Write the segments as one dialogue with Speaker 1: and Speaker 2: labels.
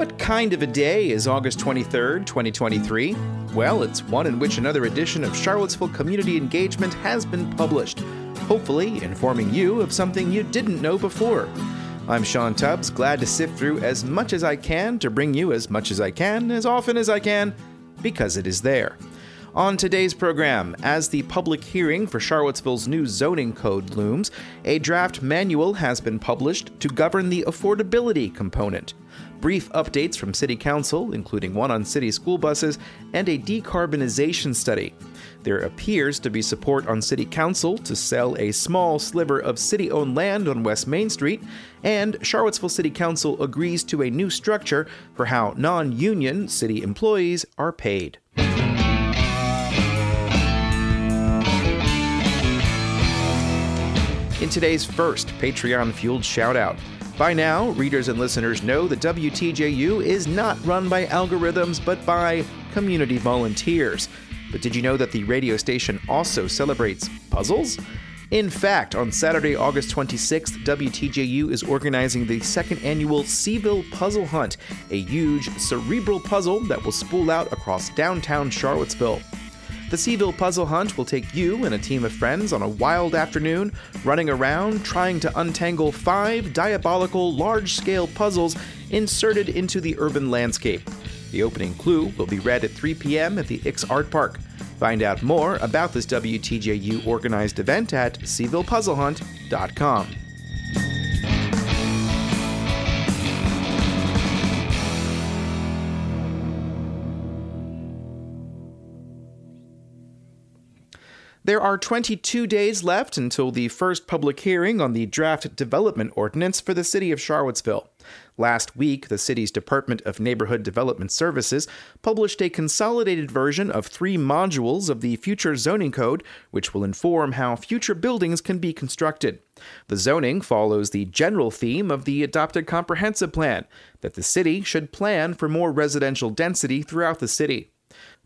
Speaker 1: What kind of a day is August 23rd, 2023? Well, it's one in which another edition of Charlottesville Community Engagement has been published, hopefully informing you of something you didn't know before. I'm Sean Tubbs, glad to sift through as much as I can to bring you as much as I can, as often as I can, because it is there. On today's program, as the public hearing for Charlottesville's new zoning code looms, a draft manual has been published to govern the affordability component brief updates from City Council, including one on city school buses, and a decarbonization study. There appears to be support on City Council to sell a small sliver of city owned land on West Main Street, and Charlottesville City Council agrees to a new structure for how non union city employees are paid. In today's first Patreon fueled shout out, by now, readers and listeners know that WTJU is not run by algorithms but by community volunteers. But did you know that the radio station also celebrates puzzles? In fact, on Saturday, August 26th, WTJU is organizing the second annual Cville Puzzle Hunt, a huge cerebral puzzle that will spool out across downtown Charlottesville. The Cville Puzzle Hunt will take you and a team of friends on a wild afternoon, running around trying to untangle five diabolical large scale puzzles inserted into the urban landscape. The opening clue will be read at 3 p.m. at the Ix Art Park. Find out more about this WTJU organized event at CvillePuzzleHunt.com. There are 22 days left until the first public hearing on the draft development ordinance for the city of Charlottesville. Last week, the city's Department of Neighborhood Development Services published a consolidated version of three modules of the future zoning code, which will inform how future buildings can be constructed. The zoning follows the general theme of the adopted comprehensive plan that the city should plan for more residential density throughout the city.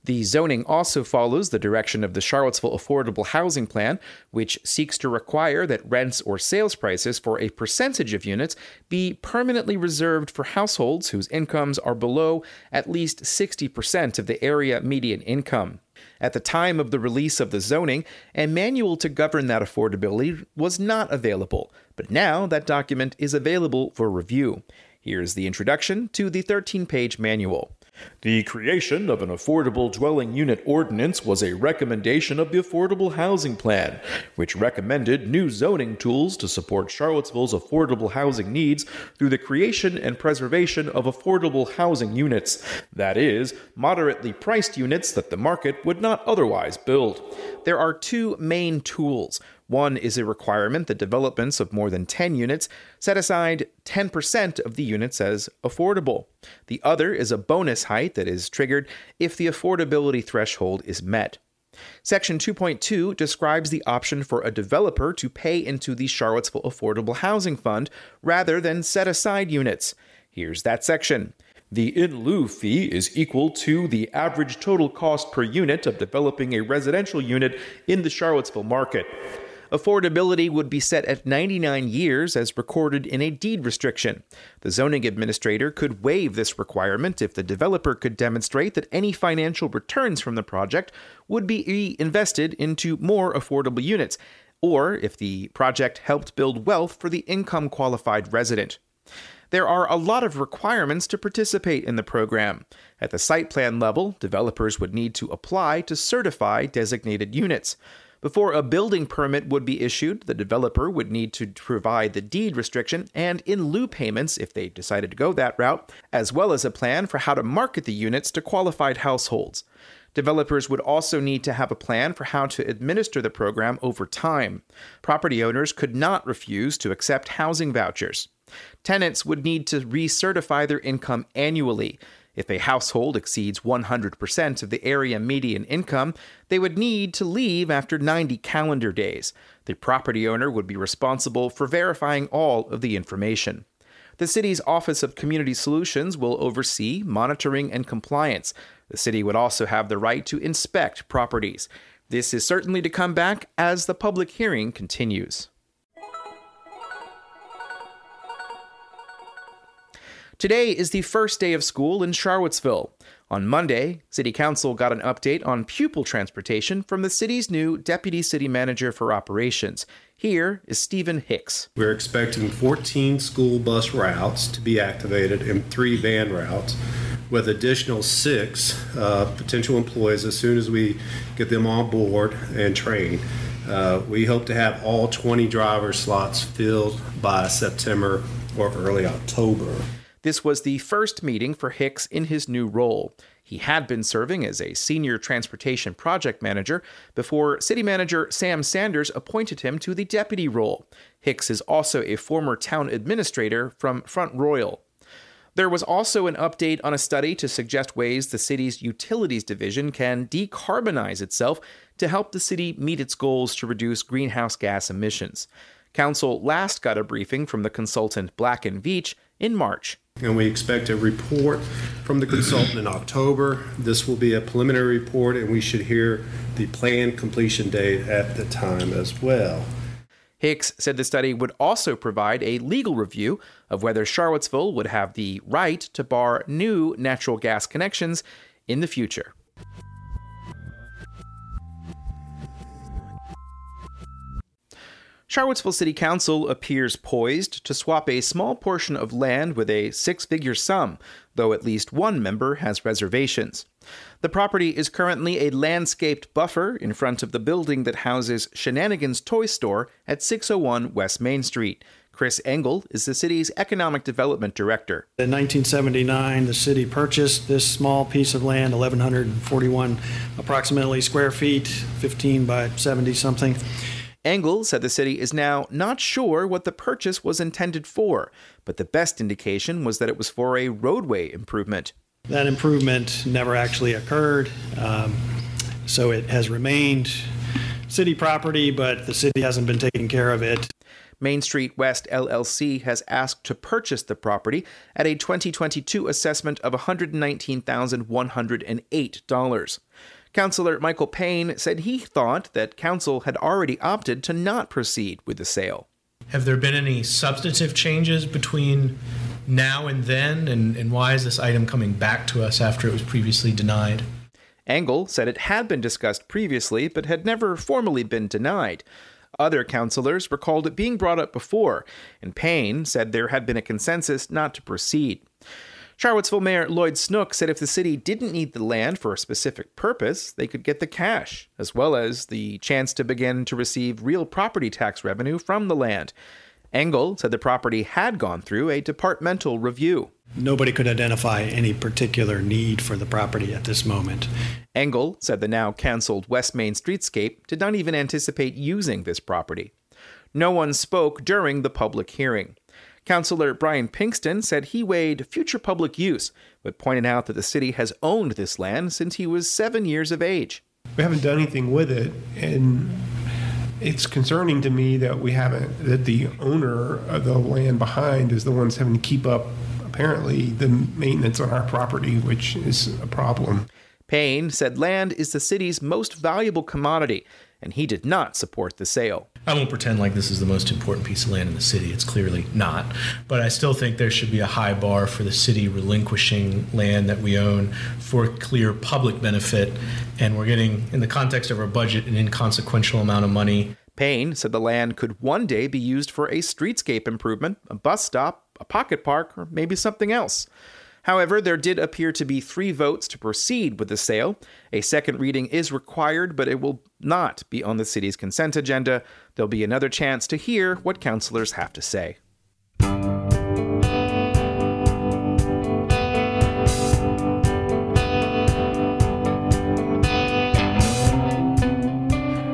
Speaker 1: The zoning also follows the direction of the Charlottesville Affordable Housing Plan, which seeks to require that rents or sales prices for a percentage of units be permanently reserved for households whose incomes are below at least 60% of the area median income. At the time of the release of the zoning, a manual to govern that affordability was not available, but now that document is available for review. Here's the introduction to the 13 page manual. The creation of an affordable dwelling unit ordinance was a recommendation of the Affordable Housing Plan, which recommended new zoning tools to support Charlottesville's affordable housing needs through the creation and preservation of affordable housing units, that is, moderately priced units that the market would not otherwise build. There are two main tools one is a requirement that developments of more than 10 units set aside 10% of the units as affordable. The other is a bonus height that is triggered if the affordability threshold is met. Section 2.2 describes the option for a developer to pay into the Charlottesville Affordable Housing Fund rather than set aside units. Here's that section. The in lieu fee is equal to the average total cost per unit of developing a residential unit in the Charlottesville market. Affordability would be set at 99 years as recorded in a deed restriction. The zoning administrator could waive this requirement if the developer could demonstrate that any financial returns from the project would be reinvested into more affordable units, or if the project helped build wealth for the income qualified resident. There are a lot of requirements to participate in the program. At the site plan level, developers would need to apply to certify designated units. Before a building permit would be issued, the developer would need to provide the deed restriction and in lieu payments if they decided to go that route, as well as a plan for how to market the units to qualified households. Developers would also need to have a plan for how to administer the program over time. Property owners could not refuse to accept housing vouchers. Tenants would need to recertify their income annually. If a household exceeds 100% of the area median income, they would need to leave after 90 calendar days. The property owner would be responsible for verifying all of the information. The city's Office of Community Solutions will oversee monitoring and compliance. The city would also have the right to inspect properties. This is certainly to come back as the public hearing continues. Today is the first day of school in Charlottesville. On Monday, City Council got an update on pupil transportation from the city's new Deputy City Manager for Operations. Here is Stephen Hicks.
Speaker 2: We're expecting 14 school bus routes to be activated and three van routes, with additional six uh, potential employees as soon as we get them on board and trained. Uh, we hope to have all 20 driver slots filled by September or early October.
Speaker 1: This was the first meeting for Hicks in his new role. He had been serving as a senior transportation project manager before city manager Sam Sanders appointed him to the deputy role. Hicks is also a former town administrator from Front Royal. There was also an update on a study to suggest ways the city's utilities division can decarbonize itself to help the city meet its goals to reduce greenhouse gas emissions. Council last got a briefing from the consultant Black and Veatch in March.
Speaker 2: And we expect a report from the consultant in October. This will be a preliminary report, and we should hear the planned completion date at the time as well.
Speaker 1: Hicks said the study would also provide a legal review of whether Charlottesville would have the right to bar new natural gas connections in the future. Charlottesville City Council appears poised to swap a small portion of land with a six figure sum, though at least one member has reservations. The property is currently a landscaped buffer in front of the building that houses Shenanigans Toy Store at 601 West Main Street. Chris Engel is the city's economic development director.
Speaker 3: In 1979, the city purchased this small piece of land, 1,141 approximately square feet, 15 by 70 something.
Speaker 1: Engel said the city is now not sure what the purchase was intended for, but the best indication was that it was for a roadway improvement.
Speaker 3: That improvement never actually occurred, um, so it has remained city property, but the city hasn't been taking care of it.
Speaker 1: Main Street West LLC has asked to purchase the property at a 2022 assessment of $119,108. Councillor Michael Payne said he thought that council had already opted to not proceed with the sale.
Speaker 4: Have there been any substantive changes between now and then, and, and why is this item coming back to us after it was previously denied?
Speaker 1: Engel said it had been discussed previously, but had never formally been denied. Other councillors recalled it being brought up before, and Payne said there had been a consensus not to proceed. Charlottesville Mayor Lloyd Snook said if the city didn't need the land for a specific purpose, they could get the cash, as well as the chance to begin to receive real property tax revenue from the land. Engel said the property had gone through a departmental review.
Speaker 3: Nobody could identify any particular need for the property at this moment.
Speaker 1: Engel said the now canceled West Main Streetscape did not even anticipate using this property. No one spoke during the public hearing. Councillor Brian Pinkston said he weighed future public use, but pointed out that the city has owned this land since he was seven years of age.
Speaker 5: We haven't done anything with it, and it's concerning to me that we haven't, that the owner of the land behind is the ones having to keep up, apparently, the maintenance on our property, which is a problem.
Speaker 1: Payne said land is the city's most valuable commodity, and he did not support the sale.
Speaker 4: I won't pretend like this is the most important piece of land in the city. It's clearly not. But I still think there should be a high bar for the city relinquishing land that we own for clear public benefit. And we're getting, in the context of our budget, an inconsequential amount of money.
Speaker 1: Payne said the land could one day be used for a streetscape improvement, a bus stop, a pocket park, or maybe something else. However, there did appear to be three votes to proceed with the sale. A second reading is required, but it will not be on the city's consent agenda. There'll be another chance to hear what councilors have to say.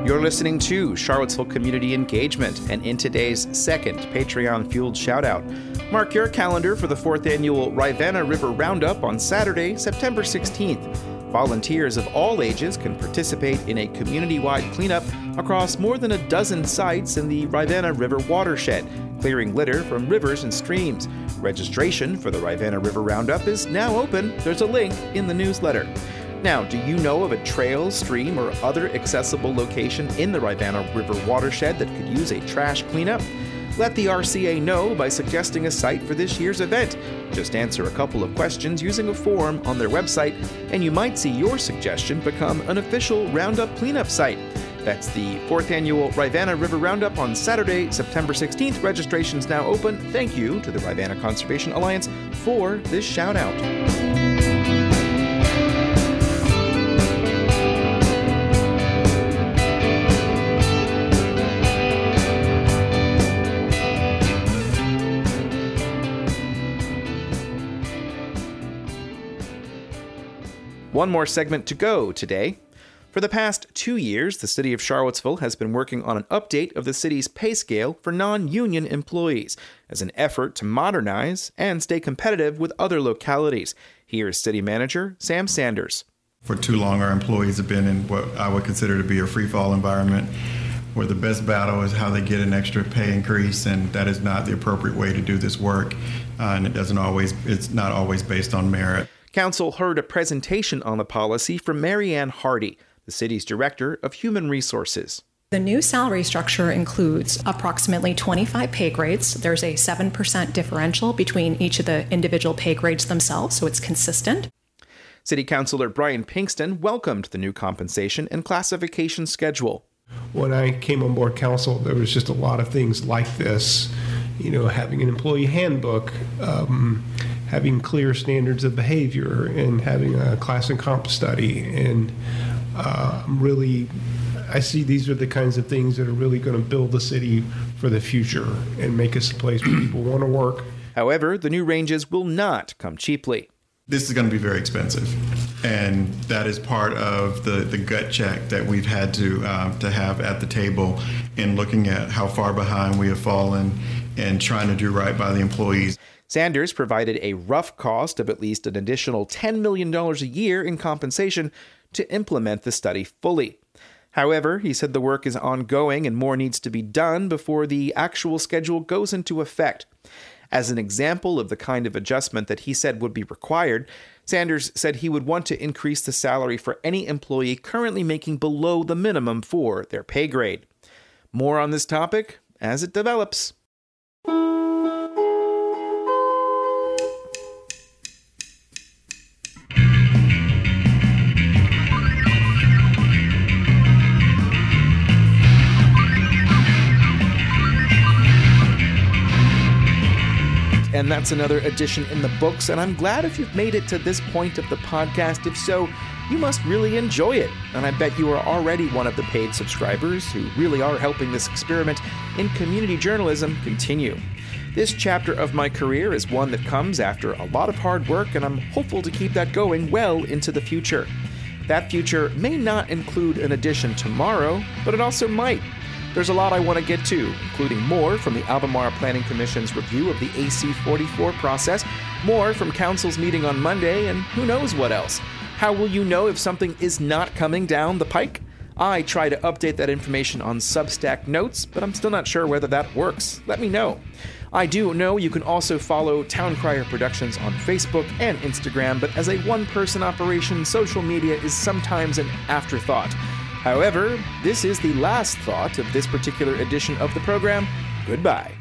Speaker 1: You're listening to Charlottesville Community Engagement, and in today's second Patreon fueled shoutout, mark your calendar for the fourth annual Rivanna River Roundup on Saturday, September 16th. Volunteers of all ages can participate in a community wide cleanup across more than a dozen sites in the Rivanna River watershed, clearing litter from rivers and streams. Registration for the Rivanna River Roundup is now open. There's a link in the newsletter. Now, do you know of a trail, stream, or other accessible location in the Rivanna River watershed that could use a trash cleanup? Let the RCA know by suggesting a site for this year's event. Just answer a couple of questions using a form on their website, and you might see your suggestion become an official Roundup cleanup site. That's the fourth annual Rivanna River Roundup on Saturday, September 16th. Registration's now open. Thank you to the Rivanna Conservation Alliance for this shout out. One more segment to go today. For the past two years, the city of Charlottesville has been working on an update of the city's pay scale for non union employees as an effort to modernize and stay competitive with other localities. Here's City Manager Sam Sanders.
Speaker 6: For too long, our employees have been in what I would consider to be a free fall environment where the best battle is how they get an extra pay increase, and that is not the appropriate way to do this work. Uh, and it doesn't always, it's not always based on merit.
Speaker 1: Council heard a presentation on the policy from Marianne Hardy, the city's director of human resources.
Speaker 7: The new salary structure includes approximately 25 pay grades. There's a 7% differential between each of the individual pay grades themselves, so it's consistent.
Speaker 1: City Councilor Brian Pinkston welcomed the new compensation and classification schedule.
Speaker 5: When I came on board council, there was just a lot of things like this. You know, having an employee handbook, um, having clear standards of behavior, and having a class and comp study. And uh, really, I see these are the kinds of things that are really going to build the city for the future and make us a place where people want to work.
Speaker 1: However, the new ranges will not come cheaply.
Speaker 6: This is going to be very expensive, and that is part of the, the gut check that we've had to uh, to have at the table in looking at how far behind we have fallen and trying to do right by the employees.
Speaker 1: Sanders provided a rough cost of at least an additional $10 million a year in compensation to implement the study fully. However, he said the work is ongoing and more needs to be done before the actual schedule goes into effect. As an example of the kind of adjustment that he said would be required, Sanders said he would want to increase the salary for any employee currently making below the minimum for their pay grade. More on this topic as it develops. And that's another edition in the books. And I'm glad if you've made it to this point of the podcast. If so, you must really enjoy it. And I bet you are already one of the paid subscribers who really are helping this experiment in community journalism continue. This chapter of my career is one that comes after a lot of hard work, and I'm hopeful to keep that going well into the future. That future may not include an edition tomorrow, but it also might. There's a lot I want to get to, including more from the Albemarle Planning Commission's review of the AC 44 process, more from Council's meeting on Monday, and who knows what else. How will you know if something is not coming down the pike? I try to update that information on Substack notes, but I'm still not sure whether that works. Let me know. I do know you can also follow Town Crier Productions on Facebook and Instagram, but as a one person operation, social media is sometimes an afterthought. However, this is the last thought of this particular edition of the program. Goodbye.